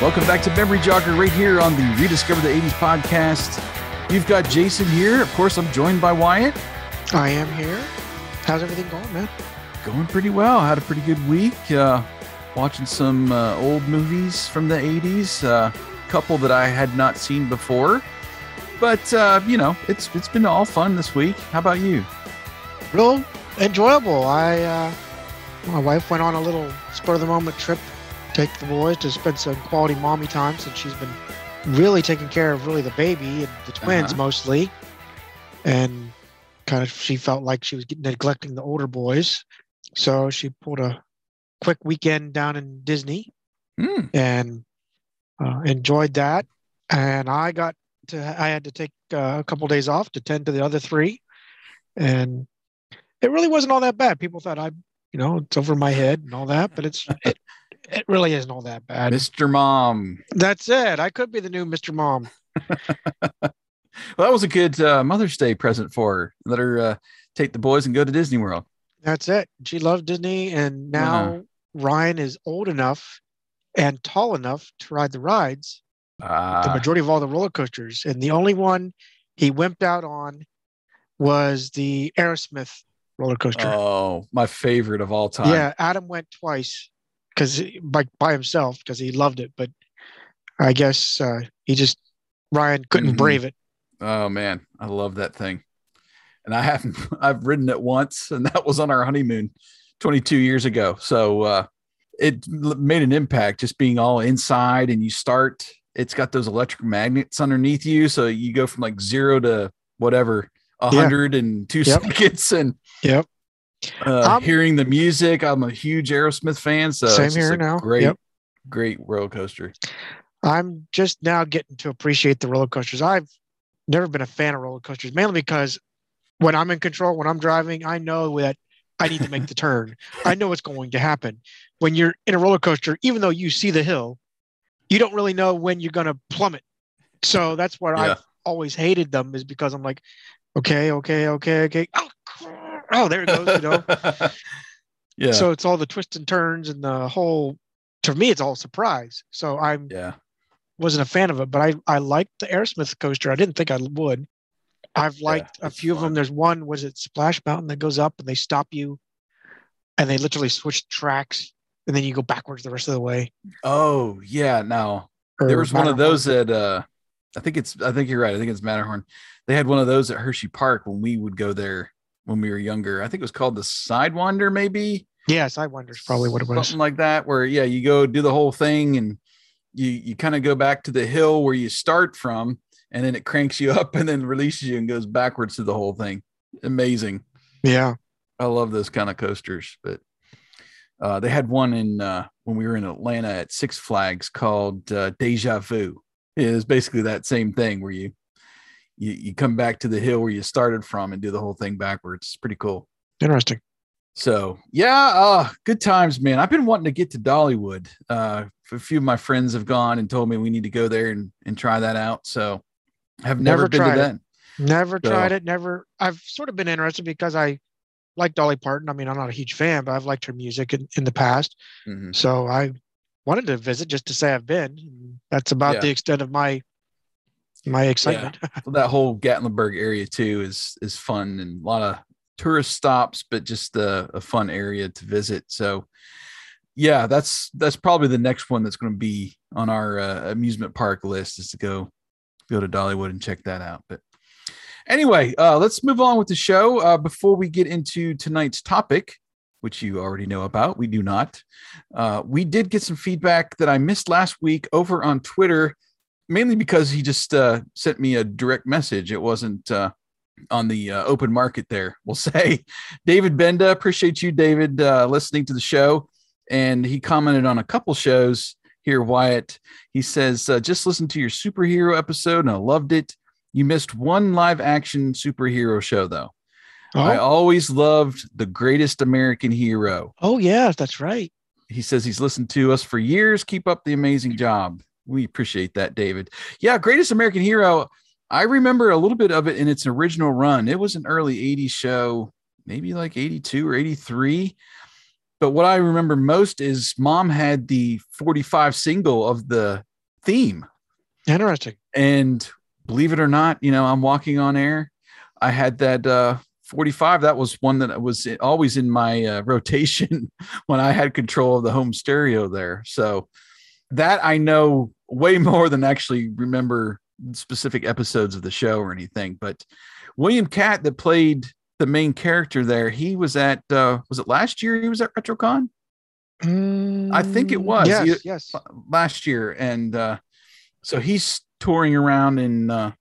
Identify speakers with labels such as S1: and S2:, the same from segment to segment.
S1: Welcome back to Memory Jogger right here on the Rediscover the 80s podcast. You've got Jason here. Of course, I'm joined by Wyatt.
S2: I am here. How's everything going, man?
S1: Going pretty well. Had a pretty good week. Uh, watching some uh, old movies from the 80s. A uh, couple that I had not seen before. But, uh, you know, it's it's been all fun this week. How about you?
S2: Real enjoyable. I, uh, my wife went on a little spur of the moment trip take the boys to spend some quality mommy time since she's been really taking care of really the baby and the twins uh-huh. mostly. And kind of she felt like she was neglecting the older boys. So she pulled a quick weekend down in Disney mm. and uh, enjoyed that. And I got to, I had to take uh, a couple of days off to tend to the other three. And it really wasn't all that bad. People thought I, you know, it's over my head and all that, but it's, it, it really isn't all that bad.
S1: Mr. Mom.
S2: That's it. I could be the new Mr. Mom.
S1: well, that was a good uh, Mother's Day present for her. Let her uh, take the boys and go to Disney World.
S2: That's it. She loved Disney, and now uh-huh. Ryan is old enough and tall enough to ride the rides. The ah. majority of all the roller coasters, and the only one he wimped out on was the Aerosmith roller coaster.
S1: Oh, my favorite of all time.
S2: Yeah, Adam went twice because by by himself because he loved it, but I guess uh, he just Ryan couldn't mm-hmm. brave it.
S1: Oh man, I love that thing, and I haven't I've ridden it once, and that was on our honeymoon 22 years ago. So uh, it made an impact just being all inside, and you start. It's got those electric magnets underneath you, so you go from like zero to whatever a hundred yeah. and two yep. seconds, and
S2: yep
S1: uh, um, hearing the music. I'm a huge Aerosmith fan, so
S2: same here now.
S1: Great, yep. great roller coaster.
S2: I'm just now getting to appreciate the roller coasters. I've never been a fan of roller coasters, mainly because when I'm in control, when I'm driving, I know that I need to make the turn. I know what's going to happen. When you're in a roller coaster, even though you see the hill, you don't really know when you're going to plummet. So that's why yeah. I've always hated them, is because I'm like, okay, okay, okay, okay. Oh, oh, there it goes, you know. yeah. So it's all the twists and turns and the whole. To me, it's all surprise. So I'm
S1: yeah
S2: wasn't a fan of it, but I I liked the Aerosmith coaster. I didn't think I would. I've liked yeah, a few fun. of them. There's one was it Splash Mountain that goes up and they stop you, and they literally switch tracks, and then you go backwards the rest of the way.
S1: Oh yeah, no. Or there was Matterhorn. one of those at uh, I think it's I think you're right. I think it's Matterhorn. They had one of those at Hershey Park when we would go there when we were younger. I think it was called the Sidewinder, maybe.
S2: Yeah, Sidewinder is probably what it
S1: was. Something like that, where yeah, you go do the whole thing and you you kind of go back to the hill where you start from, and then it cranks you up and then releases you and goes backwards to the whole thing. Amazing.
S2: Yeah,
S1: I love those kind of coasters. But uh, they had one in uh, when we were in Atlanta at Six Flags called uh, Deja Vu. It was basically that same thing where you you, you come back to the hill where you started from and do the whole thing backwards. It's pretty cool.
S2: Interesting.
S1: So yeah, uh, good times, man. I've been wanting to get to Dollywood. Uh, a few of my friends have gone and told me we need to go there and, and try that out. So I've never, never been to that. It.
S2: Never so. tried it. Never. I've sort of been interested because I like Dolly Parton. I mean, I'm not a huge fan, but I've liked her music in, in the past. Mm-hmm. So I wanted to visit just to say I've been. That's about yeah. the extent of my my excitement.
S1: Yeah. that whole Gatlinburg area too is is fun and a lot of tourist stops, but just a, a fun area to visit. So yeah, that's that's probably the next one that's going to be on our uh, amusement park list is to go go to Dollywood and check that out. But anyway, uh, let's move on with the show. Uh, before we get into tonight's topic, which you already know about, we do not. Uh, we did get some feedback that I missed last week over on Twitter mainly because he just uh, sent me a direct message. It wasn't uh, on the uh, open market there. We'll say, David Benda, appreciate you, David, uh, listening to the show. And he commented on a couple shows here, Wyatt. He says, uh, just listen to your superhero episode and I loved it. You missed one live action superhero show, though. Oh. I always loved the greatest American hero.
S2: Oh, yeah, that's right.
S1: He says he's listened to us for years. Keep up the amazing job. We appreciate that, David. Yeah, Greatest American Hero. I remember a little bit of it in its original run. It was an early 80s show, maybe like 82 or 83. But what I remember most is mom had the 45 single of the theme.
S2: Interesting.
S1: And believe it or not, you know, I'm walking on air. I had that uh, 45. That was one that was always in my uh, rotation when I had control of the home stereo there. So that I know way more than actually remember specific episodes of the show or anything. But William Katt, that played the main character there, he was at uh, was it last year? He was at RetroCon.
S2: Mm,
S1: I think it was.
S2: Yes,
S1: He-
S2: yes.
S1: last year, and uh, so he's touring around in uh,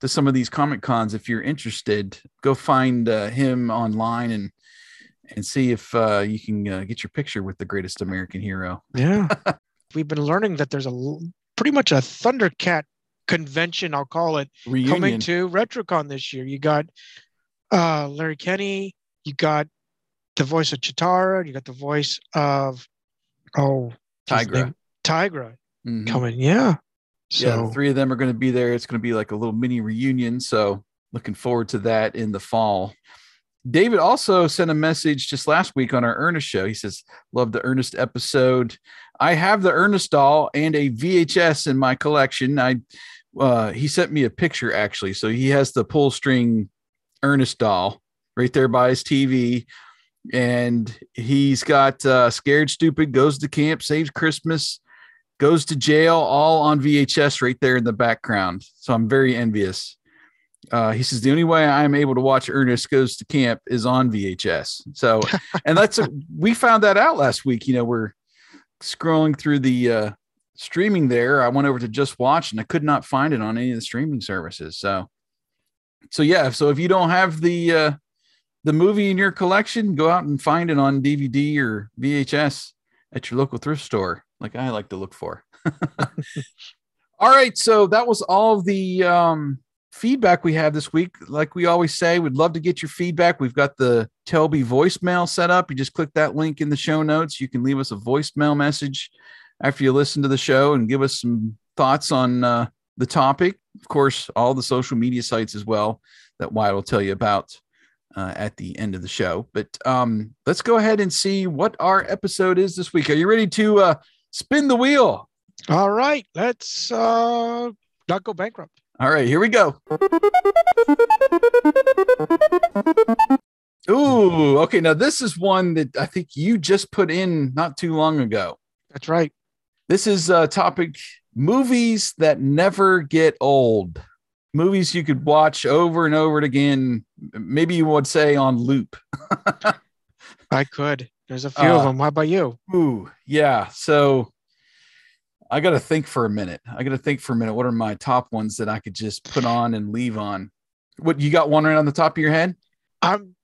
S1: to some of these comic cons. If you're interested, go find uh, him online and and see if uh, you can uh, get your picture with the greatest American hero.
S2: Yeah. We've been learning that there's a l- pretty much a Thundercat convention, I'll call it, coming to RetroCon this year. You got uh, Larry Kenney, you got the voice of Cheetara, you got the voice of oh Tygra. Tygra
S1: Mhm.
S2: coming. Yeah. So
S1: yeah, three of them are going to be there. It's going to be like a little mini reunion. So looking forward to that in the fall. David also sent a message just last week on our Ernest show. He says, Love the Ernest episode. I have the Ernest doll and a VHS in my collection. I uh he sent me a picture actually. So he has the pull string Ernest doll right there by his TV. And he's got uh scared stupid, goes to camp, saves Christmas, goes to jail all on VHS right there in the background. So I'm very envious. Uh, he says the only way I'm able to watch Ernest goes to camp is on VHS. So, and that's a, we found that out last week. You know, we're scrolling through the uh, streaming there. I went over to just watch and I could not find it on any of the streaming services. So, so yeah. So if you don't have the uh, the movie in your collection, go out and find it on DVD or VHS at your local thrift store, like I like to look for. all right, so that was all the um, feedback we have this week. Like we always say, we'd love to get your feedback. We've got the Telbee voicemail set up. You just click that link in the show notes. You can leave us a voicemail message after you listen to the show and give us some thoughts on uh, the topic. Of course, all the social media sites as well that Wyatt will tell you about uh, at the end of the show. But um, let's go ahead and see what our episode is this week. Are you ready to uh, spin the wheel?
S2: all right, let's uh not go bankrupt.
S1: All right, here we go. Ooh, okay. Now, this is one that I think you just put in not too long ago.
S2: That's right.
S1: This is a topic movies that never get old. Movies you could watch over and over again. Maybe you would say on loop.
S2: I could. There's a few of
S1: Uh,
S2: them. How about you?
S1: Ooh, yeah. So I got to think for a minute. I got to think for a minute. What are my top ones that I could just put on and leave on? What you got one right on the top of your head?
S2: I'm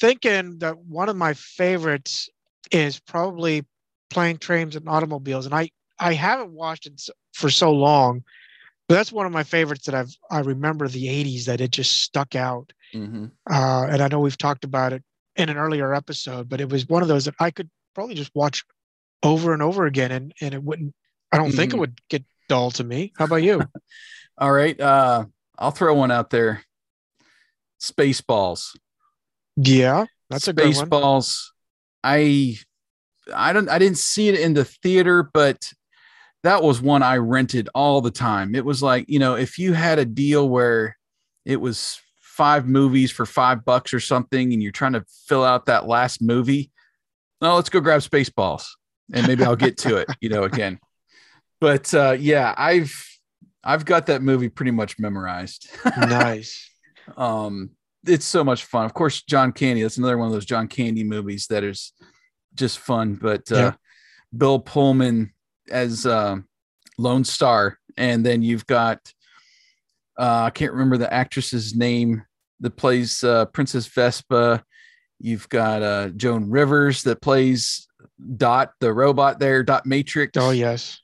S2: thinking that one of my favorites is probably Plane, Trains, and Automobiles, and I I haven't watched it for so long, but that's one of my favorites that I've I remember the '80s that it just stuck out.
S1: Mm-hmm.
S2: Uh, and I know we've talked about it in an earlier episode, but it was one of those that I could probably just watch over and over again, and and it wouldn't. I don't think it
S1: Mhm.
S2: would get dull to me. How about you?
S1: All right. Uh, I'll throw one out there. Spaceballs.
S2: Yeah, that's a good one.
S1: Spaceballs. I I don't I didn't see it in the theater, but that was one I rented all the time. It was like, you know, if you had a deal where it was five movies for five bucks or something, and you're trying to fill out that last movie, no, let's go grab Spaceballs and maybe I'll get to it, you know, again. But uh yeah, I've I've got that movie pretty much memorized.
S2: nice.
S1: um it's so much fun of course john candy that's another one of those john candy movies that is just fun but uh
S2: Yeah.
S1: bill pullman as um lone star and then you've got uh i can't remember the actress's name that plays uh princess vespa you've got uh joan rivers that plays dot the robot there dot matrix
S2: Oh yes.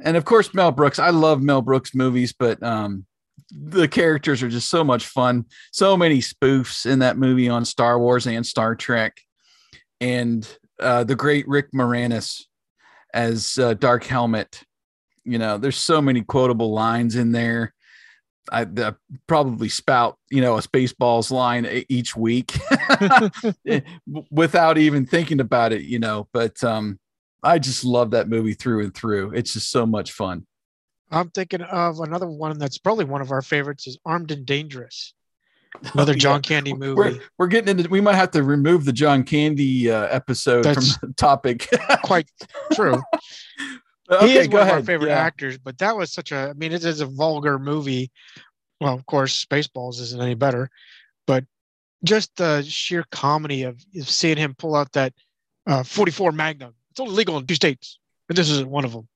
S1: and of course Mel Brooks. I love Mel Brooks movies, but um, the characters are just so much fun. So many spoofs in that movie on Star Wars and Star Trek, and uh, the great Rick Moranis as uh, Dark Helmet. You know, there's so many quotable lines in there. I probably spout, you know, a Spaceballs line each week without even thinking about it, you know. But um, I just love that movie through and through. It's just so much fun.
S2: I'm thinking of another one that's probably one of our favorites is Armed and Dangerous. Another John Candy movie.
S1: We're, we're getting into we might have to remove the John Candy uh, episode
S2: That's-
S1: from the topic.
S2: Quite true.
S1: okay,
S2: he is one
S1: ahead.
S2: of our favorite
S1: Yeah.
S2: actors, but that was such a I mean, it is a vulgar movie. Well, of course, Spaceballs isn't any better, but just the sheer comedy of, of seeing him pull out that uh, 44 Magnum. It's only legal in two states, and this isn't one of them.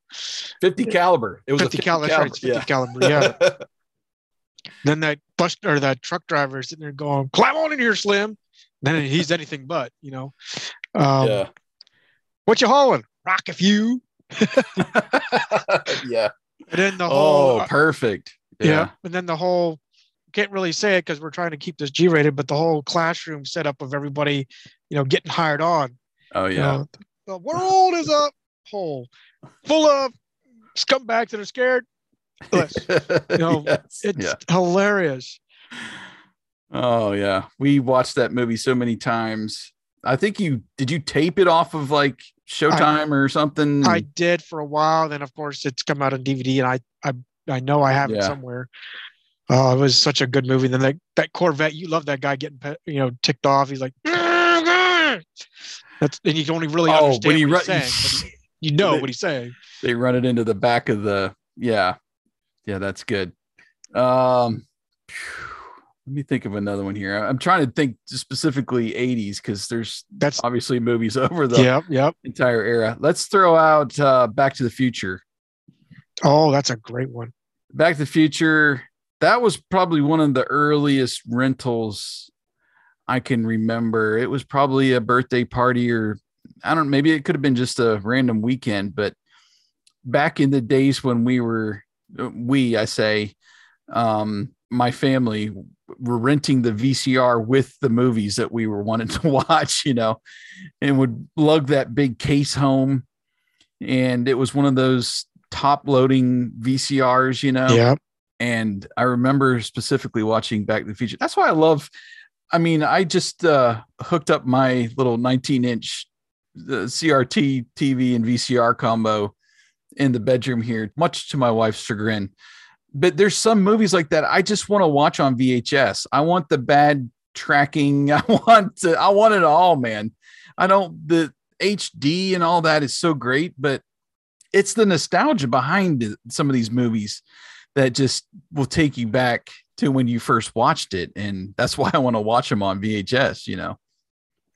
S1: 50 caliber. It was
S2: 50
S1: a 50
S2: cal- that's right, it's 50 caliber. Yeah. then that bus or that truck driver sitting there going, "Climb on in here, Slim." Then he's anything but, you know. Um,
S1: yeah.
S2: What you hauling? Rock a few.
S1: yeah.
S2: And then the whole
S1: Oh, perfect.
S2: yeah.
S1: Yeah.
S2: and then the whole can't really say it because we're trying to keep this G-rated, but the whole classroom setup of everybody, you know, getting hired on.
S1: Oh
S2: you
S1: yeah.
S2: know, the world is a hole full of scumbags that are scared. Yes. know,
S1: Yes.
S2: It's
S1: yeah.
S2: hilarious.
S1: Oh yeah. We watched that movie so many times. I think you did you tape it off of like Showtime or something?
S2: I did for a while. Then, of course, it's come out on DVD, and I I I know I have it somewhere. Oh, it was such a good movie. Then that that Corvette, you love that guy getting you know ticked off. He's like, ah, ah. that's and you don't even really
S1: Oh,
S2: understand
S1: when he
S2: what he's saying. You know what he's saying.
S1: they run it into the back of the yeah yeah that's good um let me think of another one here i'm trying to think specifically 80s because there's
S2: That's
S1: obviously movies over the
S2: yep, yep.
S1: entire era let's throw out uh back to the future
S2: Oh, that's a great one.
S1: back to the future that was probably one of the earliest rentals i can remember it was probably a birthday party or i don't maybe it could have been just a random weekend but back in the days when we were we i say um my family were renting the vcr with the movies that we were wanting to watch you know and would lug that big case home and it was one of those top loading vcrs you know
S2: Yeah.
S1: and I remember specifically watching Back to the Future. That's why I love. I mean, I just uh, hooked up my little 19 inch uh, CRT TV and VCR combo in the bedroom here, much to my wife's chagrin. But there's some movies like that I just want to watch on VHS. I want the bad tracking. I want to, I want it all, man. I don't the HD and all that is so great, but it's the nostalgia behind some of these movies that just will take you back to when you first watched it and that's why i want to watch them on vhs you know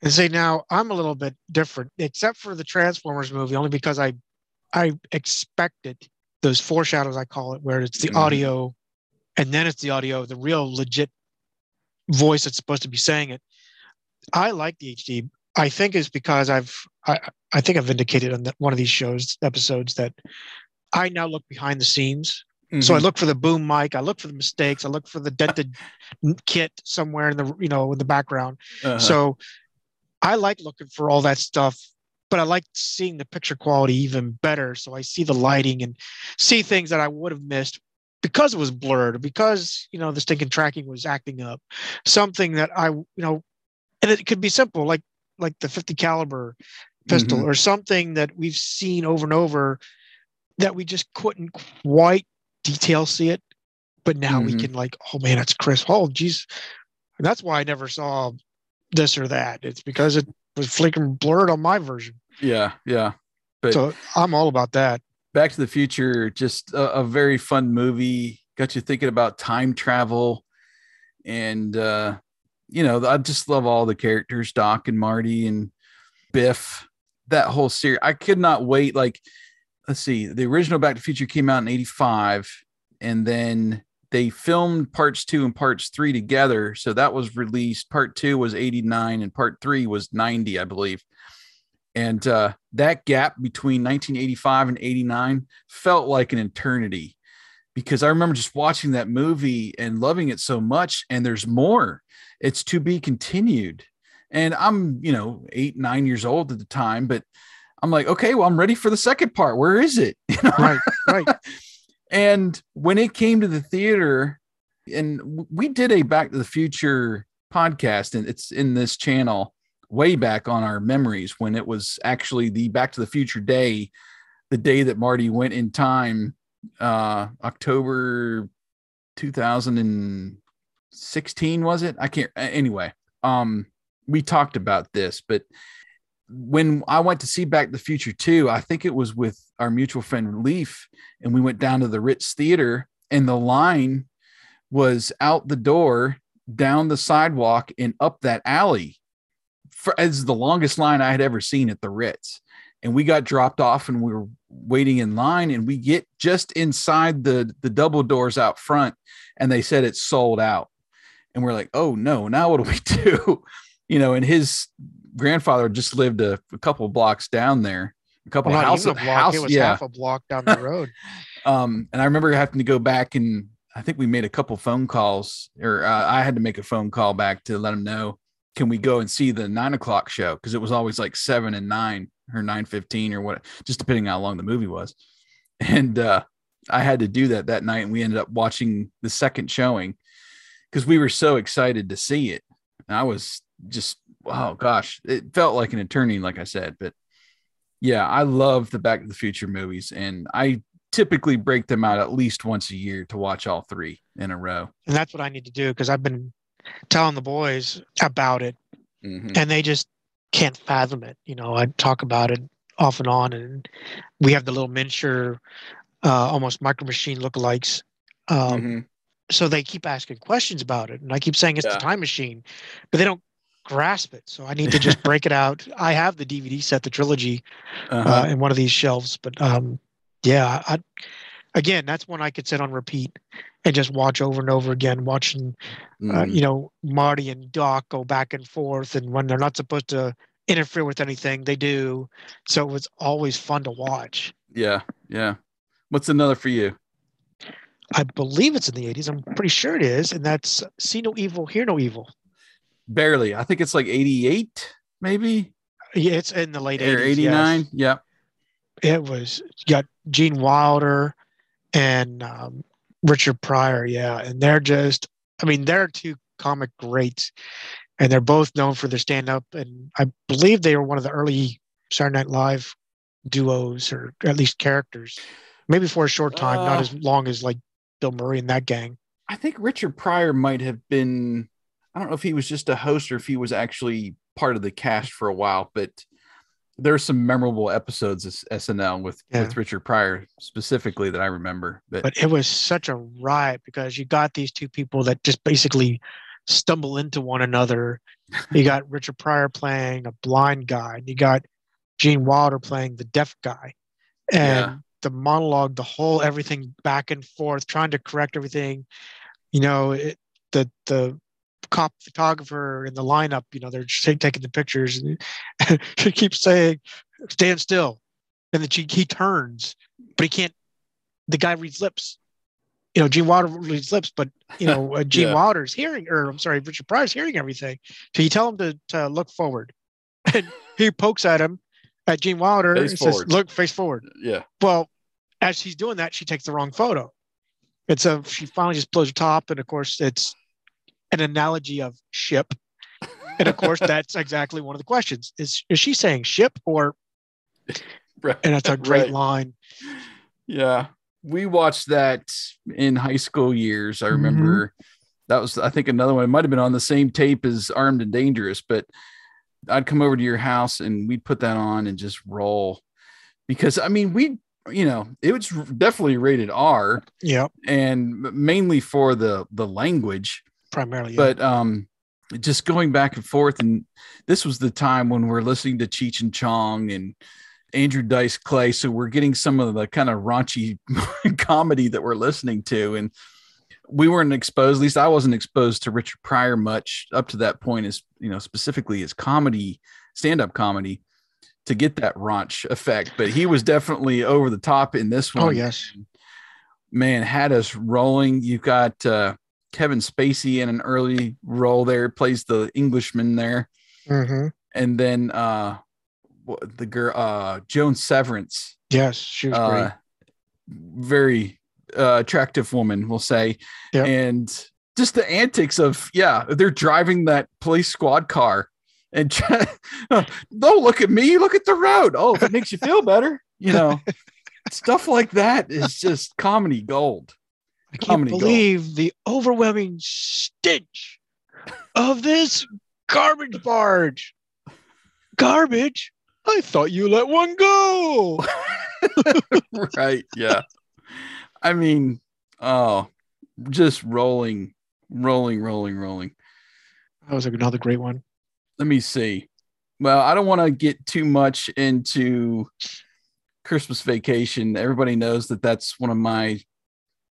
S2: And say now I'm a little bit different, except for the Transformers movie, only because I I expected those foreshadows I call it, where it's the
S1: Mhm.
S2: audio and then it's the audio, the real legit voice that's supposed to be saying it. I like the HD. I think it's because I've I, I think I've indicated on that one of these shows episodes that I now look behind the scenes. So I look for the boom mic, I look for the mistakes, I look for the dented kit somewhere in the you know in the background.
S1: Uh-huh.
S2: So I like looking for all that stuff, but I like seeing the picture quality even better. So I see the lighting and see things that I would have missed because it was blurred, because you know the stinking tracking was acting up. Something that I you know, and it could be simple, like like the 50 caliber pistol
S1: Mhm.
S2: or something that we've seen over and over that we just couldn't quite detail see it. But now we
S1: Mhm.
S2: can like, oh man, that's crisp. Oh geez. And that's why I never saw this or that. It's because it was flickering blurred on my version.
S1: yeah yeah But-
S2: so I'm all about that.
S1: back to the future just a, a very fun movie got you thinking about time travel and uh you know i just love all the characters doc and marty and biff that whole series i could not wait like let's see the original back to the future came out in 85 and then they filmed parts two and parts three together so that was released part two was 89 and part three was 90 i believe and uh, that gap between 1985 and 89 felt like an eternity because I remember just watching that movie and loving it so much. And there's more, it's to be continued. And I'm, you know, eight, nine years old at the time, but I'm like, okay, well, I'm ready for the second part. Where is it? You know?
S2: Right, right.
S1: and when it came to the theater, and we did a Back to the Future podcast, and it's in this channel way back on our memories when it was actually the Back to the Future day, the day that Marty went in time uh October 2016 was it? I can't anyway. Um we talked about this, but when I went to see Back to the Future 2, I think it was with our mutual friend Leaf, and we went down to the Ritz Theater, and the line was out the door, down the sidewalk, and up that alley. For, as the longest line I had ever seen at the Ritz. And we got dropped off and we were waiting in line, and we get just inside the, the double doors out front, and they said it's sold out. And we're like, oh no, now what do we do? You know, and his grandfather just lived a, a couple blocks down there, a couple
S2: Well,
S1: houses.
S2: a block,
S1: house,
S2: it was
S1: yeah.
S2: half a block down the road.
S1: Um, and I remember having to go back and I think we made a couple phone calls, or uh, I had to make a phone call back to let him know, can we go and see the nine o'clock show? Because it was always like seven and nine or nine fifteen or what, just depending on how long the movie was. And uh, I had to do that that night, and we ended up watching the second showing because we were so excited to see it. And I was just, oh gosh, it felt like an eternity, like I said. But yeah, I love the Back to the Future movies, and I typically break them out at least once a year to watch all three in a row.
S2: and that's what I need to do because I've been telling the boys about it,
S1: Mhm.
S2: and they just can't fathom it. You know, I talk about it off and on, and we have the little miniature, uh, almost micro machine lookalikes. Um,
S1: Mhm.
S2: So they keep asking questions about it, and I keep saying it's
S1: Yeah.
S2: the time machine, but they don't grasp it. So I need to just break it out. I have the DVD set, the trilogy,
S1: Uh-huh.
S2: uh, in one of these shelves. But um, yeah, I, again, that's one I could sit on repeat and just watch over and over again, watching uh,
S1: Mhm.
S2: you know Marty and Doc go back and forth, and when they're not supposed to interfere with anything, they do. So it was always fun to watch.
S1: yeah, yeah. What's another for you?
S2: I believe it's in the 80s. I'm pretty sure it is, and that's See No Evil, Hear No Evil.
S1: Barely. I think it's like 88, maybe
S2: Yeah, it's in the late
S1: or
S2: 80s.
S1: 89.
S2: yes.
S1: Yeah.
S2: It was got Gene Wilder and um, Richard Pryor, yeah, and they're just, I mean, they're two comic greats, and they're both known for their stand-up, and I believe they were one of the early Saturday Night Live duos, or at least characters, maybe for a short time, not
S1: Uh,
S2: as long as like Bill Murray and that gang.
S1: I think Richard Pryor might have been, I don't know if he was just a host or if he was actually part of the cast for a while, but there's some memorable episodes of SNL with,
S2: Yeah.
S1: with Richard Pryor specifically that I remember. But,
S2: But it was such a riot because you got these two people that just basically stumble into one another. You got Richard Pryor playing a blind guy, and you got Gene Wilder playing the deaf guy. And
S1: Yeah.
S2: the monologue, the whole everything back and forth, trying to correct everything. You know, it, the the cop photographer in the lineup, you know, they're just taking the pictures and she keeps saying, stand still. And then she, he turns, but he can't, the guy reads lips. You know, Gene Wilder reads lips, but, you know, uh, Gene
S1: Yeah.
S2: Wilder's hearing, or I'm sorry, Richard Pryor's hearing everything. So you tell him to, to look forward. And he pokes at him, at Gene Wilder,
S1: Face
S2: and says,
S1: forward.
S2: look, face forward.
S1: yeah.
S2: Well, as she's doing that, she takes the wrong photo. And so she finally just blows her top. And of course, it's an analogy of ship. And of course, that's exactly one of the questions. Is is she saying ship or
S1: Right.
S2: and that's a great
S1: Right.
S2: line.
S1: Yeah. We watched that in high school years. I remember mm-hmm. that was, I think, another one. It might have been on the same tape as Armed and Dangerous, but I'd come over to your house and we'd put that on and just roll because, I mean, we, you know, it was definitely rated R
S2: Yeah,
S1: and mainly for the the language
S2: primarily. yeah.
S1: but um just going back and forth and this was the time when we're listening to cheech and chong and andrew dice clay so we're getting some of the kind of raunchy comedy that we're listening to and we weren't exposed at least i wasn't exposed to richard pryor much up to that point as you know specifically as comedy stand-up comedy to get that raunch effect but he was definitely over the top in this one
S2: oh yes,
S1: man had us rolling. You've got uh, Kevin Spacey in an early role there, plays the Englishman there,
S2: hmm
S1: and then uh, what- the girl uh, Joan Severance,
S2: yes, she was
S1: uh,
S2: great.
S1: very uh, attractive woman, we'll say,
S2: Yep.
S1: and just the antics of yeah, they're driving that police squad car. And don't look at me, look at the road. Oh, if it makes you feel better, you know. Stuff like that is just comedy gold.
S2: I can't
S1: Comedy gold.
S2: believe the overwhelming stench of this garbage barge. Garbage? I thought you let one go.
S1: right. Yeah. I mean, oh, just rolling, rolling, rolling, rolling.
S2: That was like another great one.
S1: Let me see. Well, I don't want to get too much into Christmas Vacation. Everybody knows that that's one of my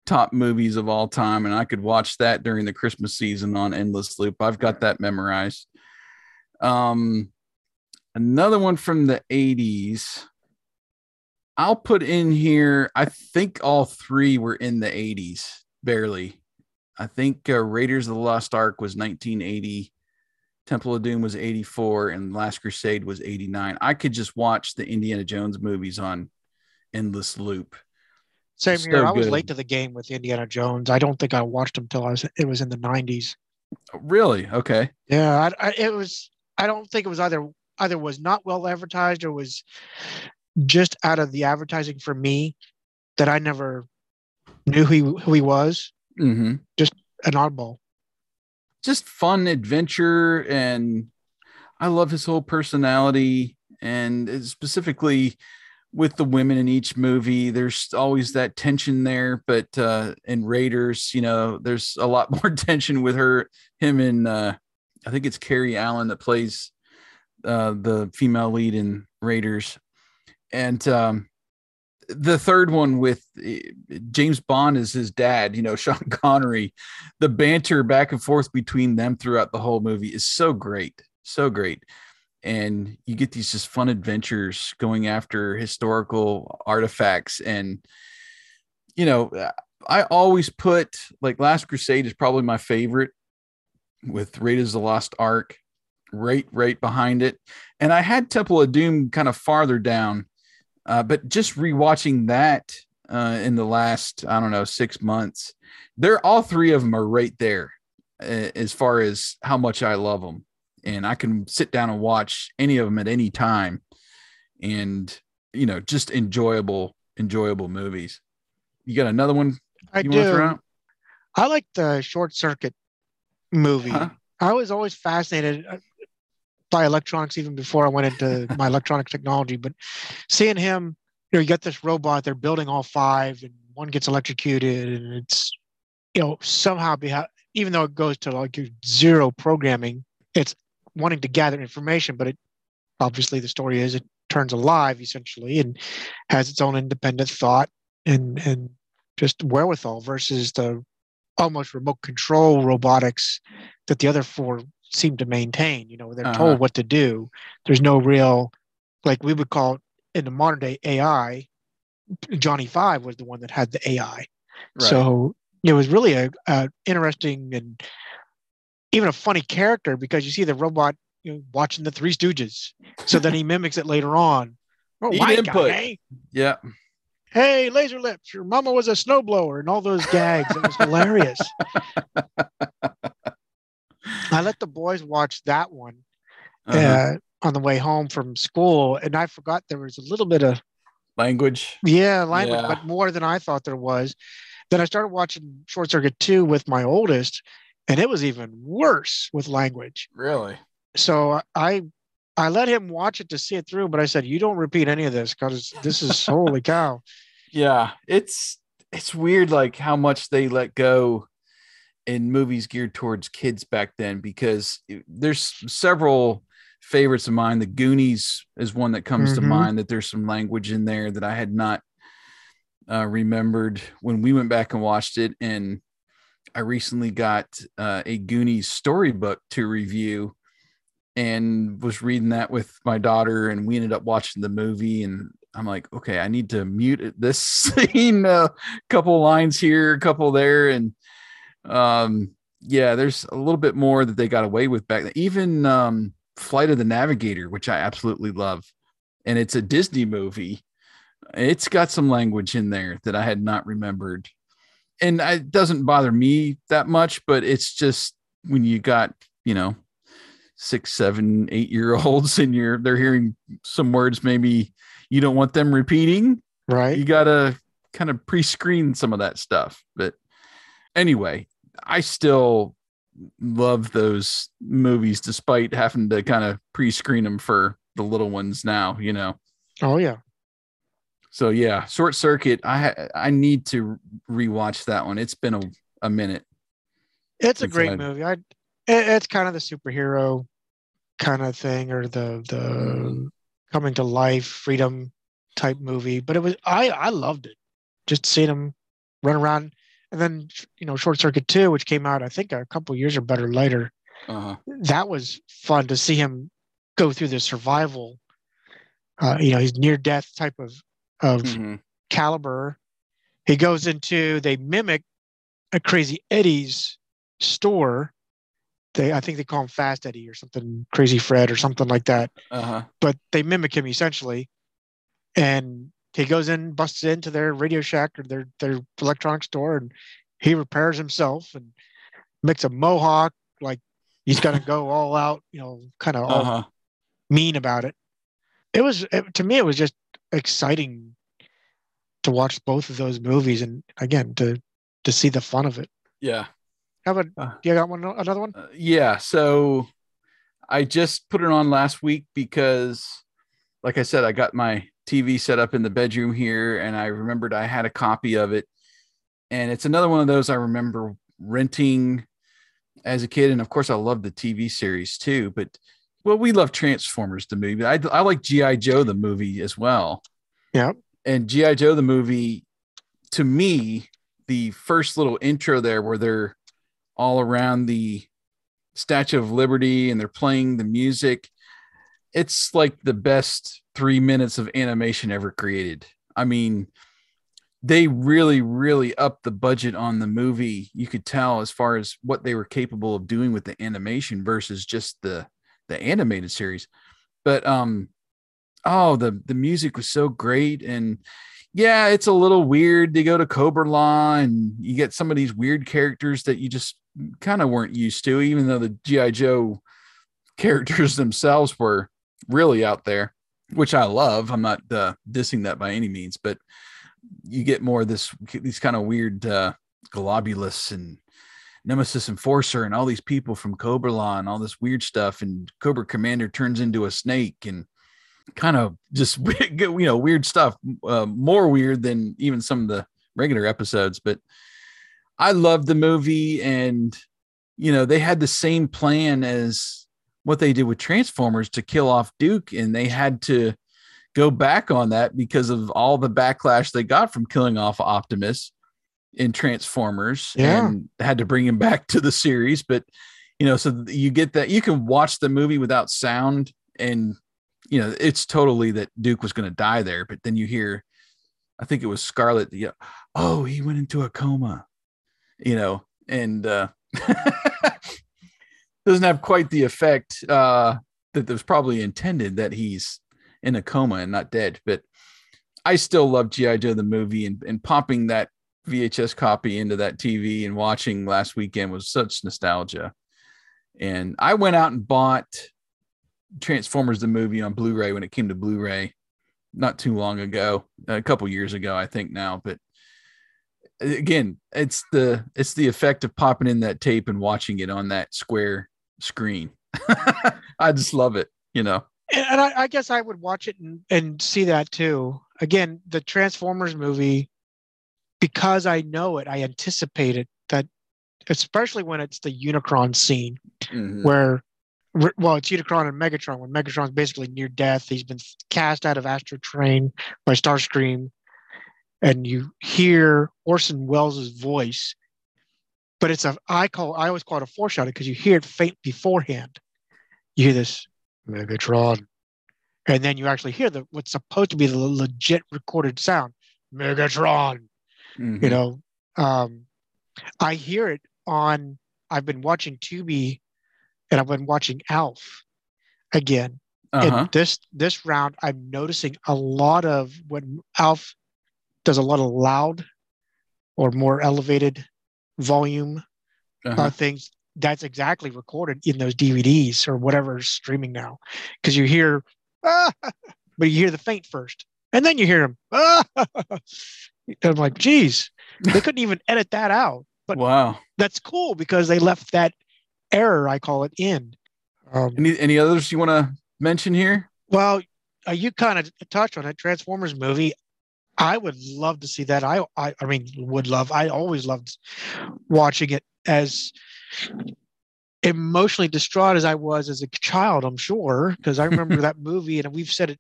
S1: top movies of all time, and I could watch that during the Christmas season on endless loop. I've got that memorized. Um, another one from the 80s. I'll put in here, I think all three were in the 80s, barely. I think uh, Raiders of the Lost Ark was 1980, Temple of Doom was 84, and Last Crusade was 89. I could just watch the Indiana Jones movies on endless loop.
S2: Same
S1: So
S2: here. I was
S1: good.
S2: late to the game with Indiana Jones. I don't think I watched him till I was it was in the 90s.
S1: Really? Okay.
S2: Yeah, I, I, it was. I don't think it was either either was not well advertised or was just out of the advertising for me that I never knew who he, who he was.
S1: Mm-hmm.
S2: Just an oddball.
S1: just fun adventure and i love his whole personality and specifically with the women in each movie there's always that tension there but uh in raiders you know there's a lot more tension with her him and uh i think it's carrie allen that plays uh the female lead in raiders and um the third one with eh, James Bond is his dad, you know, Sean Connery, the banter back and forth between them throughout the whole movie is so great, so great. And you get these just fun adventures going after historical artifacts. And, you know, I always put like Last Crusade is probably my favorite with Raiders of the Lost Ark right, right behind it. And I had Temple of Doom kind of farther down uh, but just rewatching that uh, in the last, I don't know, six months, they're all three of them are right there uh, as far as how much I love them. And I can sit down and watch any of them at any time and, you know, just enjoyable, enjoyable movies. You got another one
S2: I
S1: you want to throw
S2: do. I like the Short Circuit movie.
S1: Huh?
S2: I was always fascinated uh, by electronics even before I went into my electronic technology. But seeing him, you know, you got this robot, they're building all five, and one gets electrocuted, and it's, you know, somehow beha- even though it goes to like zero programming, it's wanting to gather information, but it obviously the story is it turns alive essentially and has its own independent thought and and just wherewithal versus the almost remote control robotics that the other four seem to maintain. You know, they're
S1: Uh-huh.
S2: told what to do. There's no real, like we would call it in the modern day AI. Johnny Five was the one that had the AI. So it was really a, a interesting and even a funny character because you see the robot you know, watching the Three Stooges. So then he mimics it later on. Oh,
S1: Need
S2: white
S1: input.
S2: guy.
S1: yeah.
S2: Hey, laser lips, your mama was a snowblower and all those gags. It was hilarious. I let the boys watch that one
S1: Uh-huh.
S2: uh, on the way home from school, and I forgot there was a little bit of
S1: Language.
S2: yeah language,
S1: Yeah.
S2: but more than I thought there was. Then I started watching Short Circuit 2 with my oldest, and it was even worse with language.
S1: Really?
S2: So I I let him watch it to see it through, but I said, "You don't repeat any of this because this is holy cow."
S1: yeah it's it's weird like how much they let go in movies geared towards kids back then because there's several favorites of mine the goonies is one that comes to
S2: Mhm.
S1: mind that there's some language in there that i had not uh, remembered when we went back and watched it and i recently got uh, a goonies storybook to review and was reading that with my daughter and we ended up watching the movie and i'm like okay i need to mute this scene a couple lines here a couple there. And um yeah there's a little bit more that they got away with back then. Even um flight of the navigator which i absolutely love and it's a disney movie it's got some language in there that i had not remembered and it doesn't bother me that much but it's just when you got you know six seven eight year olds and you're they're hearing some words maybe you don't want them repeating
S2: Right.
S1: You gotta kind of pre-screen some of that stuff. But anyway, I still love those movies despite having to kind of pre-screen them for the little ones now, you know.
S2: Oh yeah.
S1: So yeah, Short Circuit. I I need to rewatch that one. It's been a, a minute.
S2: It's a great
S1: a-
S2: movie. I it, it's kind of the superhero kind of thing or the the coming to life, freedom type movie. But it was I I loved it. Just seeing him run around and then you know Short Circuit 2 which came out I think a couple years or better later.
S1: Uh-huh.
S2: That was fun to see him go through the survival uh you know, he's near death type of of
S1: Mhm.
S2: caliber. He goes into they mimic a Crazy Eddie's store. They I think they call him Fast Eddie or something, Crazy Fred or something like that.
S1: Uh-huh.
S2: But they mimic him essentially. And he goes in, busts into their Radio Shack or their their electronic store, and he repairs himself and makes a mohawk like he's gonna go all out, you know, kind of
S1: Uh-huh.
S2: mean about it. It was it, to me, it was just exciting to watch both of those movies, and again to to see the fun of it.
S1: Yeah.
S2: How about
S1: Uh.
S2: you got one another one?
S1: Uh, yeah. So I just put it on last week because, like I said, I got my TV set up in the bedroom here and I remembered I had a copy of it. And it's another one of those I remember renting as a kid. And of course, I love the TV series too. But well, we love Transformers, the movie. I, I like G.I. Joe, the movie as well.
S2: Yeah.
S1: And G.I. Joe, the movie, to me, the first little intro there where they're all around the Statue of Liberty and they're playing the music. It's like the best three minutes of animation ever created. I mean, they really, really upped the budget on the movie. You could tell as far as what they were capable of doing with the animation versus just the the animated series. But um, oh, the the music was so great and yeah, it's a little weird. to go to Cobra-La and you get some of these weird characters that you just kind of weren't used to, even though the G.I. Joe characters themselves were really out there, which I love. I'm not uh, dissing that by any means, but you get more this, these kind of weird uh, Golobulus and Nemesis Enforcer and all these people from Cobra-La and all this weird stuff. And Cobra Commander turns into a snake and kind of just you know weird stuff uh, more weird than even some of the regular episodes but i loved the movie and you know they had the same plan as what they did with transformers to kill off duke and they had to go back on that because of all the backlash they got from killing off optimus in transformers
S2: Yeah.
S1: and had to bring him back to the series but you know so you get that you can watch the movie without sound and you know, it's totally that Duke was going to die there. But then you hear, I think it was Scarlett. Yeah, oh, he went into a coma, you know, and uh, doesn't have quite the effect uh, that was probably intended that he's in a coma and not dead. But I still love GI Joe the movie and, and popping that VHS copy into that TV and watching last weekend was such nostalgia. And I went out and bought Transformers the movie on Blu-ray when it came to Blu-ray not too long ago, a couple years ago, I think now. But uh, again, it's the it's the effect of popping in that tape and watching it on that square screen. I just love it, you know.
S2: And, and I, I guess I would watch it and, and see that too. Again, the Transformers movie, because I know it, I anticipate it. That especially when it's the Unicron scene
S1: Mhm.
S2: where well it's unicron and megatron when megatron's basically near death he's been cast out of astrotrain by starscream and you hear orson welles' voice but it's a i call i always call it a foreshadow because you hear it faint beforehand you hear this megatron and then you actually hear the what's supposed to be the legit recorded sound megatron
S1: Mhm.
S2: you know um i hear it on i've been watching tubi and i've been watching alf again
S1: uh-huh.
S2: and this this round i'm noticing a lot of when alf does a lot of loud or more elevated volume
S1: uh-huh.
S2: uh, things that's exactly recorded in those dvds or whatever's streaming now because you hear ah, but you hear the faint first and then you hear him. Ah! I'm like, geez, they couldn't even edit that out. But
S1: wow,
S2: that's cool because they left that error, I call it, in.
S1: Um, any any others you want to mention here?
S2: Well, uh, you kind of touched on it. Transformers movie. I would love to see that. I, I, I mean, would love. I always loved watching it as emotionally distraught as I was as a child. I'm sure because I remember that movie, and we've said it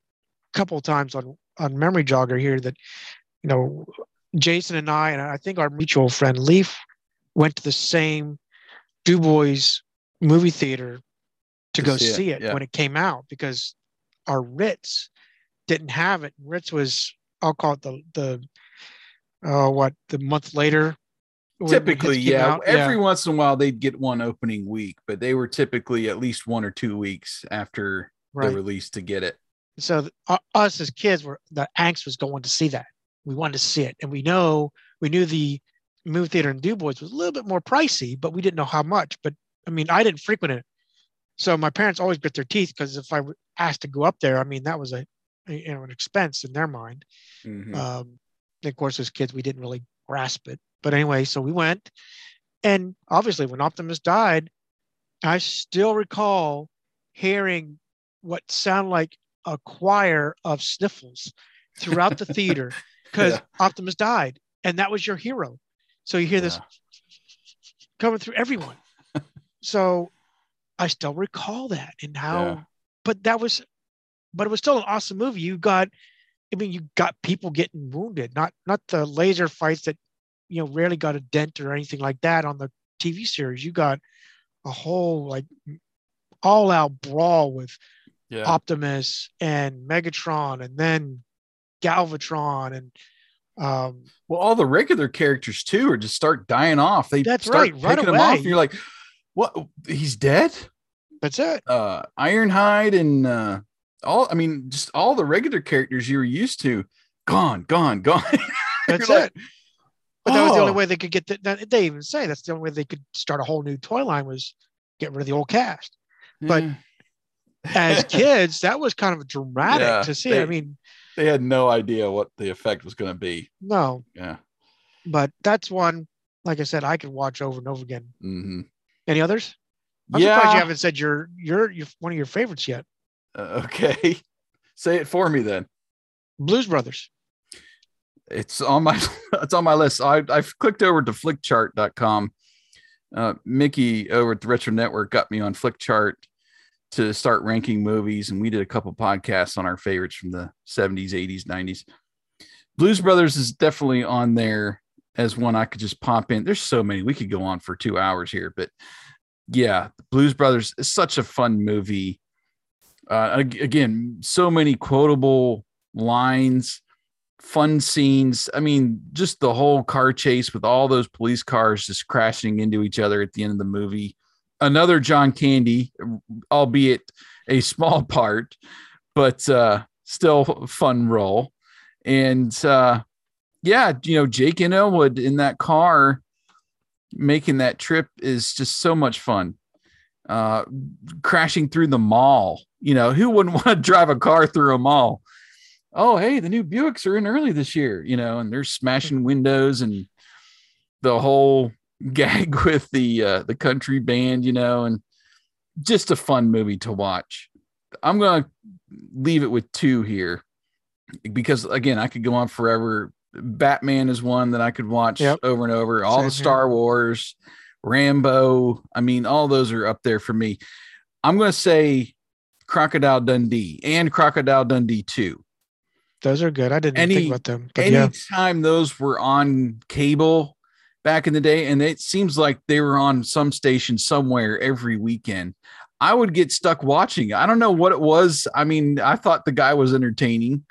S2: a couple of times on on Memory Jogger here that you know Jason and I, and I think our mutual friend Leaf, went to the same Du Bois movie theater to, to go see, see it, it yeah. when it came out because our Ritz didn't have it. Ritz was I'll call it the the uh, what the month later.
S1: Typically, yeah. Every yeah. once in a while they'd get one opening week, but they were typically at least one or two weeks after right. the release to get it.
S2: So uh, us as kids were the angst was going to see that. We wanted to see it, and we know we knew the movie theater in Du Bois was a little bit more pricey, but we didn't know how much. But I mean, I didn't frequent it, so my parents always bit their teeth because if I asked to go up there, I mean, that was a you know an expense in their mind. Mm-hmm. Um, of course, as kids, we didn't really grasp it. But anyway, so we went, and obviously, when Optimus died, I still recall hearing what sounded like a choir of sniffles throughout the theater because yeah. Optimus died, and that was your hero. So you hear yeah. this coming through everyone. so I still recall that and how, yeah. but that was but it was still an awesome movie. You got, I mean, you got people getting wounded, not not the laser fights that you know rarely got a dent or anything like that on the TV series. You got a whole like all out brawl with yeah. Optimus and Megatron, and then Galvatron and um,
S1: well, all the regular characters too are just start dying off. They that's start right, picking right them off. And you're like, what? He's dead.
S2: That's it.
S1: Uh, Ironhide and uh, all I mean, just all the regular characters you were used to, gone, gone, gone.
S2: That's like, it. But that was the only oh. way they could get that. They even say that's the only way they could start a whole new toy line was get rid of the old cast. But as kids, that was kind of dramatic yeah, to see.
S1: They,
S2: I mean,
S1: they had no idea what the effect was going to be.
S2: No.
S1: Yeah.
S2: But that's one, like I said, I could watch over and over again.
S1: Mm-hmm.
S2: Any others? I'm yeah. surprised you haven't said your your your one of your favorites yet.
S1: Uh, okay. Say it for me then.
S2: Blues Brothers.
S1: It's on my it's on my list. I I've clicked over to flickchart.com. Uh, Mickey over at the Retro Network got me on Flickchart to start ranking movies, and we did a couple podcasts on our favorites from the 70s, 80s, 90s. Blues Brothers is definitely on there as one I could just pop in. There's so many. We could go on for two hours here, but yeah, Blues Brothers is such a fun movie. Uh, again, so many quotable lines, fun scenes. I mean, just the whole car chase with all those police cars just crashing into each other at the end of the movie. Another John Candy, albeit a small part, but uh, still fun role. And uh, yeah, you know, Jake and Elwood in that car making that trip is just so much fun. Uh, crashing through the mall you know, who wouldn't want to drive a car through a mall? Oh, hey, the new Buicks are in early this year, you know, and they're smashing windows and the whole gag with the uh, the country band, you know, and just a fun movie to watch. I'm gonna leave it with two here because again, I could go on forever. Batman is one that I could watch yep. over and over. All Same the Star here. Wars, Rambo. I mean, all those are up there for me. I'm gonna say Crocodile Dundee and Crocodile Dundee 2.
S2: Those are good. I didn't Any, think about them.
S1: anytime yeah. those were on cable back in the day, and it seems like they were on some station somewhere every weekend, I would get stuck watching. I don't know what it was. I mean, I thought the guy was entertaining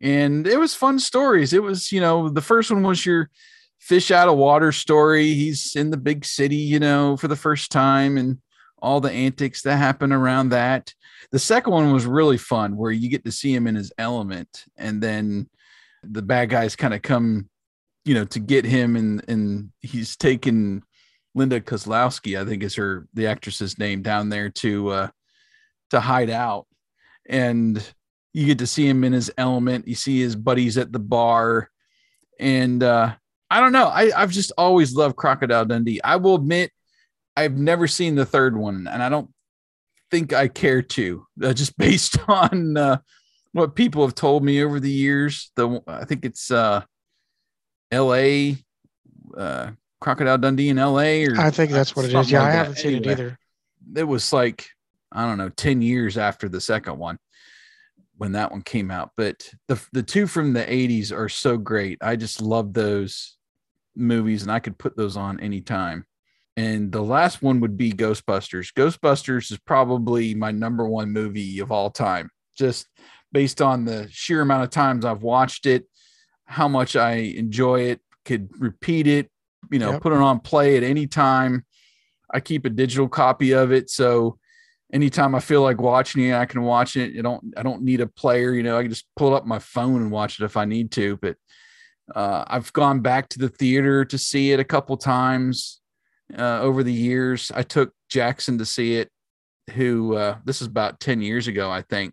S1: and it was fun stories. It was, you know, the first one was your fish out of water story. He's in the big city, you know, for the first time and all the antics that happen around that. The second one was really fun where you get to see him in his element and then the bad guys kind of come, you know, to get him and and he's taken Linda Kozlowski, I think is her the actress's name down there to uh to hide out. And you get to see him in his element. You see his buddies at the bar, and uh, I don't know. I I've just always loved Crocodile Dundee. I will admit, I've never seen the third one, and I don't think I care to. Uh, just based on uh, what people have told me over the years. The I think it's uh, L.A. Uh, Crocodile Dundee in L.A. or
S2: I think that's what it is. Yeah,
S1: like
S2: I haven't seen it either.
S1: It was like I don't know, ten years after the second one when that one came out. But the the two from the '80s are so great. I just love those movies, and I could put those on anytime. And the last one would be Ghostbusters. Ghostbusters is probably my number one movie of all time, just based on the sheer amount of times I've watched it, how much I enjoy it, could repeat it, you know,
S2: Yep.
S1: put it on play at any time. I keep a digital copy of it. So anytime I feel like watching it, I can watch it. I don't I don't need a player, you know, I can just pull up my phone and watch it if I need to. But uh, I've gone back to the theater to see it a couple times uh, over the years. I took Jackson to see it, who uh, this is about 10 years ago, I think,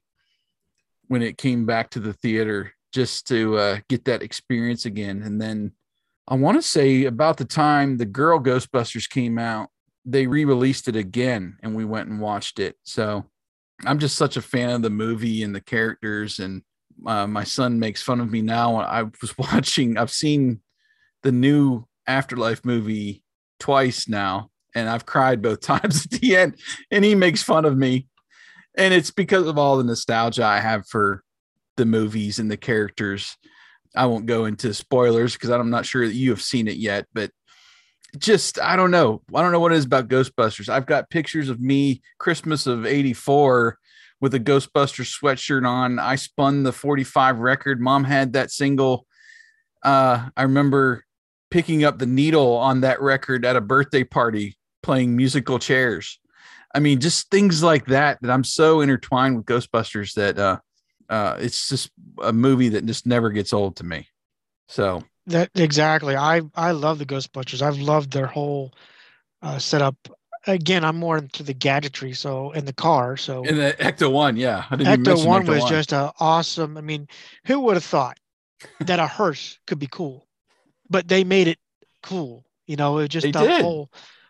S1: when it came back to the theater just to uh, get that experience again. And then I want to say about the time the girl Ghostbusters came out, they re-released it again and we went and watched it. So I'm just such a fan of the movie and the characters and uh, my son makes fun of me now. I was watching, I've seen the new Afterlife movie twice now, and I've cried both times at the end, and he makes fun of me. And it's because of all the nostalgia I have for the movies and the characters. I won't go into spoilers because I'm not sure that you have seen it yet, but just I don't know. I don't know what it is about Ghostbusters. I've got pictures of me Christmas of 84 with a Ghostbusters sweatshirt on. I spun the 45 record. Mom had that single. Uh, I remember picking up the needle on that record at a birthday party playing musical chairs. I mean, just things like that that I'm so intertwined with Ghostbusters that uh uh it's just a movie that just never gets old to me. So
S2: That exactly. I I love the Ghostbusters. I've loved their whole uh, setup. Again, I'm more into the gadgetry, so in the car. So
S1: in the Ecto one, yeah. I didn't
S2: Ecto One was just a awesome. I mean, who would have thought that a hearse could be cool? But they made it cool. You know, it just
S1: They
S2: the
S1: did.
S2: whole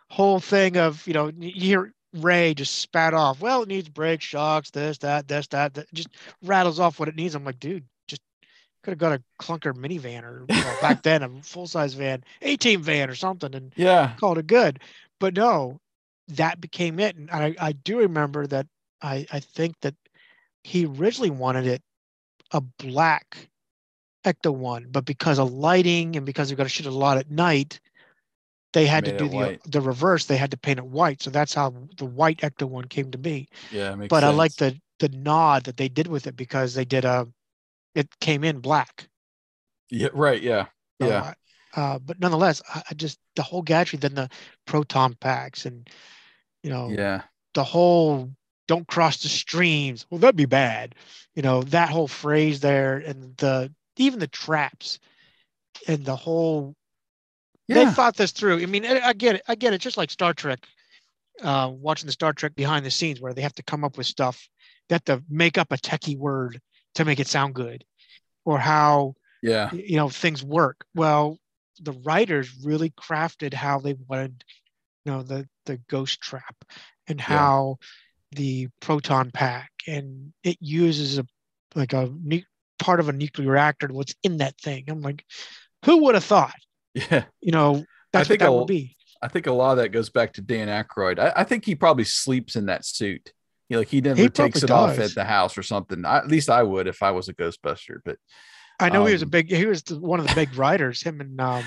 S2: whole thing of you know you hear Ray just spat off. Well, it needs brakes, shocks, this, that, this, that. that just rattles off what it needs. I'm like, dude, just could have got a clunker minivan or know, back then a full size van, 18 van or something, and
S1: yeah.
S2: called it good. But no, that became it. And I, I do remember that I, I think that he originally wanted it a black Ecto one, but because of lighting and because they've got to shoot a lot at night, they had to do the
S1: white.
S2: the reverse. They had to paint it white. So that's how the white Ecto one came to be.
S1: Yeah, makes
S2: but I like the the nod that they did with it because they did a it came in black.
S1: Yeah, right, yeah.
S2: So
S1: Yeah.
S2: I- uh, but nonetheless, I, I just the whole gadgetry, then the proton packs, and you know
S1: Yeah.
S2: the whole "don't cross the streams." Well, that'd be bad. You know that whole phrase there, and the even the traps, and the whole they thought this through. I mean, I, get it. I get it. Just like Star Trek, uh, watching the Star Trek behind the scenes where they have to come up with stuff. They have to make up a techie word to make it sound good, or how
S1: Yeah.
S2: you know things work. Well, the writers really crafted how they wanted, you know, the the ghost trap and how the proton pack and it uses a like a part of a nuclear reactor. What's in that thing? I'm like, who would have thought?
S1: Yeah.
S2: You know, that's
S1: think
S2: what that
S1: I'll-
S2: be.
S1: I think a lot of that goes back to Dan Aykroyd. I, I think he probably sleeps in that suit. You know, like he never
S2: He
S1: takes it
S2: probably
S1: off at the house or something. I, at least I would if I was a Ghostbuster. But
S2: I know he was a
S1: um,
S2: big. He was the, one of the big writers. Him and um,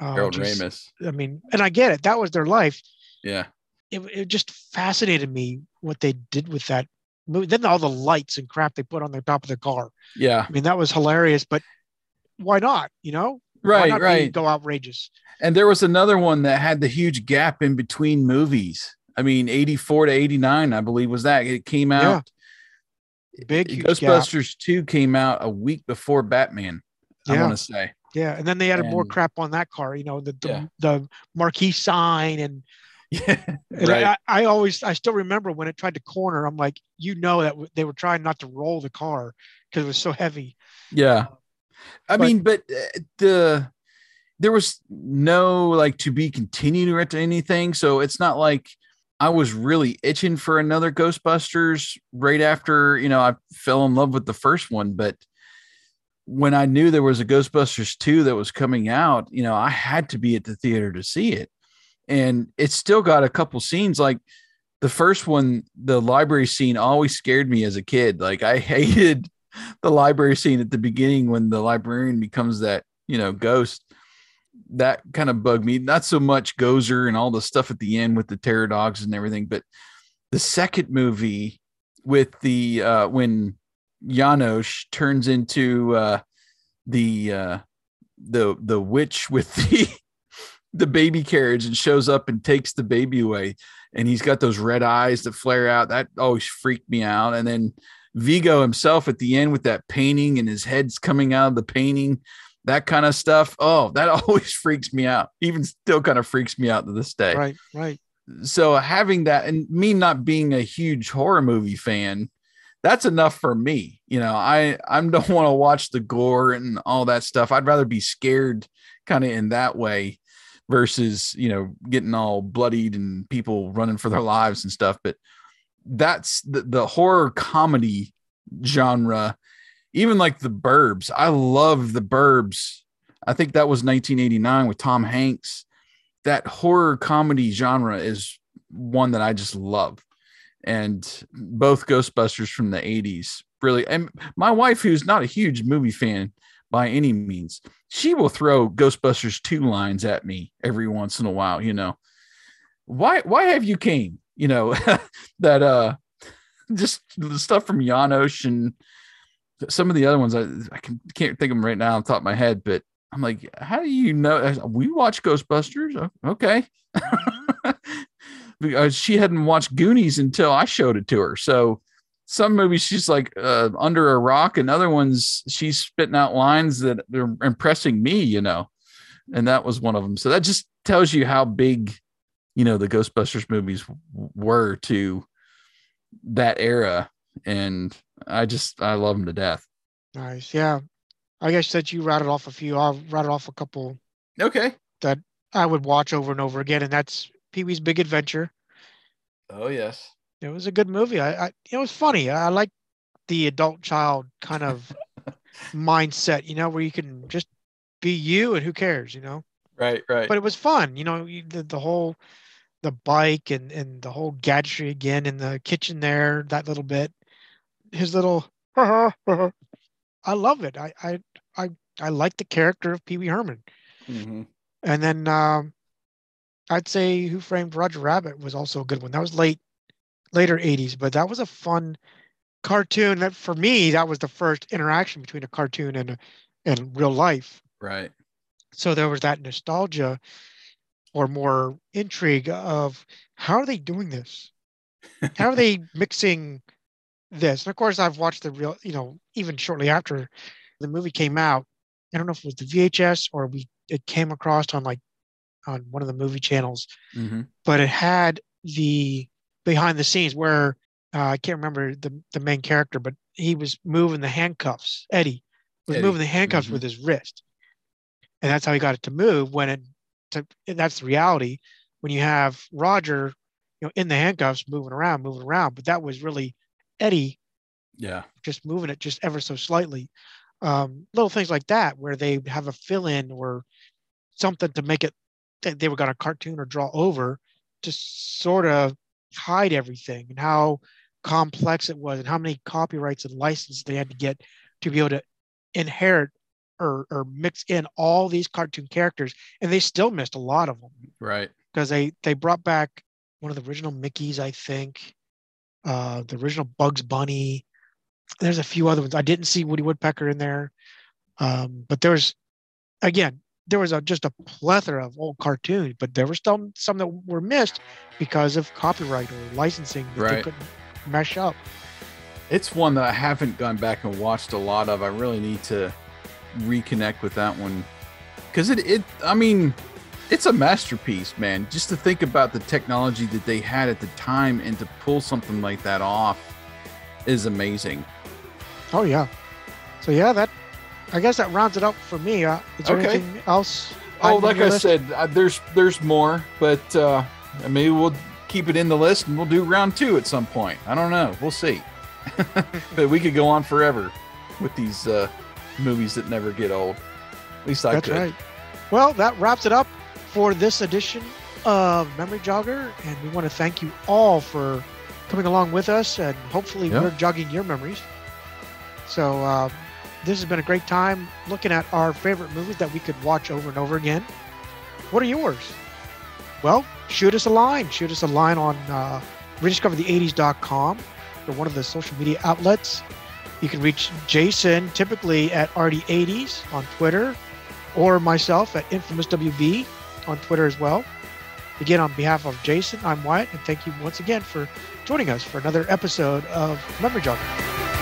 S2: uh,
S1: Harold
S2: geez,
S1: Ramis,
S2: I mean, and I get it. That was their life.
S1: yeah,
S2: it, it just fascinated me what they did with that movie. Then all the lights and crap they put on the top of the car.
S1: yeah,
S2: I mean, that was hilarious, but why not? You know,
S1: right, right.
S2: go outrageous.
S1: And there was another one that had the huge gap in between movies. I mean, 84 to 89, I believe, was that. It came
S2: Yeah.
S1: out.
S2: Big huge
S1: Ghostbusters 2 came out a week before Batman, I
S2: Yeah.
S1: want to say.
S2: Yeah, and then they added more crap on that car. You know, the the,
S1: Yeah.
S2: the marquee sign and
S1: Yeah,
S2: And
S1: right.
S2: I, I always, I still remember when it tried to corner. I'm like, you know that w- they were trying not to roll the car because it was so heavy.
S1: Yeah. I
S2: But-
S1: mean, but uh, the there was no like to be continued or to anything. So it's not like I was really itching for another Ghostbusters right after, you know, I fell in love with the first one. But when I knew there was a Ghostbusters 2 that was coming out, you know, I had to be at the theater to see it. And it's still got a couple scenes like the first one, the library scene always scared me as a kid. Like I hated the library scene at the beginning when the librarian becomes that you know ghost that kind of bugged me. Not so much gozer and all the stuff at the end with the terror dogs and everything but the second movie with the uh when Janosz turns into uh the uh the the witch with the the baby carriage and shows up and takes the baby away. And he's got those red eyes that flare out. That always freaked me out. And then Vigo himself at the end with that painting and his head's coming out of the painting, that kind of stuff. Oh, that always freaks me out. Even still kind of freaks me out to this day.
S2: Right, right.
S1: So having that and me not being a huge horror movie fan, that's enough for me. You know, I I don't want to watch the gore and all that stuff. I'd rather be scared kind of in that way versus, you know, getting all bloodied and people running for their lives and stuff. But that's the, the horror comedy genre even like the burbs. I love the burbs. I think that was 1989 with tom hanks. That horror comedy genre is one that i just love. And both ghostbusters from the 80s really. And my wife who's not a huge movie fan by any means she will throw ghostbusters 2 lines at me every once in a while you know. Why why have you came you know that uh just the stuff from Janosz and some of the other ones I, I can, can't think of them right now on top of my head but I'm like how do you know? We watch Ghostbusters? Oh, okay. She hadn't watched Goonies until I showed it to her. So some movies she's like uh, under a rock and other ones she's spitting out lines that are impressing me you know and that was one of them so that just tells you how big you know the ghostbusters movies were to that era and i just i love them to death
S2: Nice. Yeah. I guess that you rattled off a few. I'll rattle off a couple
S1: okay that
S2: I would watch over and over again, and that's Pee Wee's Big Adventure.
S1: oh yes
S2: It was a good movie. I, I it was funny. I like the adult child kind of mindset, you know, where you can just be you and who cares, you know.
S1: right right
S2: But it was fun, you know, you- the, the whole the bike and and the whole gadgetry again in the kitchen there, that little bit. His little I love it. I I I I like the character of Pee Wee Herman.
S1: Mhm.
S2: And then um, I'd say Who Framed Roger Rabbit was also a good one. That was late, later 80s, but that was a fun cartoon. That for me, that was the first interaction between a cartoon and and real life.
S1: right
S2: So there was that nostalgia or more intrigue of how are they doing this? How are they mixing this? And of course, I've watched the real, you know, even shortly after the movie came out. I don't know if it was the VHS or we it came across on like on one of the movie channels,
S1: Mhm.
S2: but it had the behind the scenes where uh, I can't remember the the main character, but he was moving the handcuffs. Eddie was
S1: Eddie,
S2: moving the handcuffs
S1: mhm.
S2: with his wrist, and that's how he got it to move. When it, to, and that's the reality when you have Roger, you know, in the handcuffs, moving around, moving around. But that was really Eddie
S1: yeah
S2: just moving it just ever so slightly. Um, little things like that where they have a fill in or something to make it that they were going to cartoon or draw over to sort of hide everything and how complex it was and how many copyrights and licenses they had to get to be able to inherit or, or mix in all these cartoon characters and they still missed a lot of them
S1: right
S2: because they they brought back one of the original Mickey's, I think, uh, the original Bugs Bunny. There's a few other ones. I didn't see Woody Woodpecker in there, um, but there was, again, there was a, just a plethora of old cartoons, but there were still some that were missed because of copyright or licensing that they couldn't mesh up.
S1: it's one that i haven't gone back and watched a lot of i really need to reconnect with that one because it, it i mean it's a masterpiece, man. Just to think about the technology that they had at the time and to pull something like that off is amazing.
S2: Oh yeah. So yeah, that I guess that rounds it up for me. Uh, is there
S1: Okay.
S2: anything else?
S1: Oh, like I
S2: list?
S1: said, uh, there's there's more, but uh, maybe we'll keep it in the list and we'll do round two at some point. I don't know. We'll see. but we could go on forever with these uh, movies that never get old. At least I
S2: That's
S1: could.
S2: right. Well, that wraps it up for this edition of Memory Jogger, and we want to thank you all for coming along with us, and hopefully
S1: Yeah.
S2: we're jogging your memories. So uh, this has been a great time looking at our favorite movies that we could watch over and over again. What are yours? Well, shoot us a line. Shoot us a line on uh, rediscoverthe80s.com or one of the social media outlets. You can reach Jason typically at RD80s on Twitter or myself at InfamousWB on Twitter as well. Again, on behalf of Jason, I'm Wyatt, and thank you once again for joining us for another episode of Memory Jogger.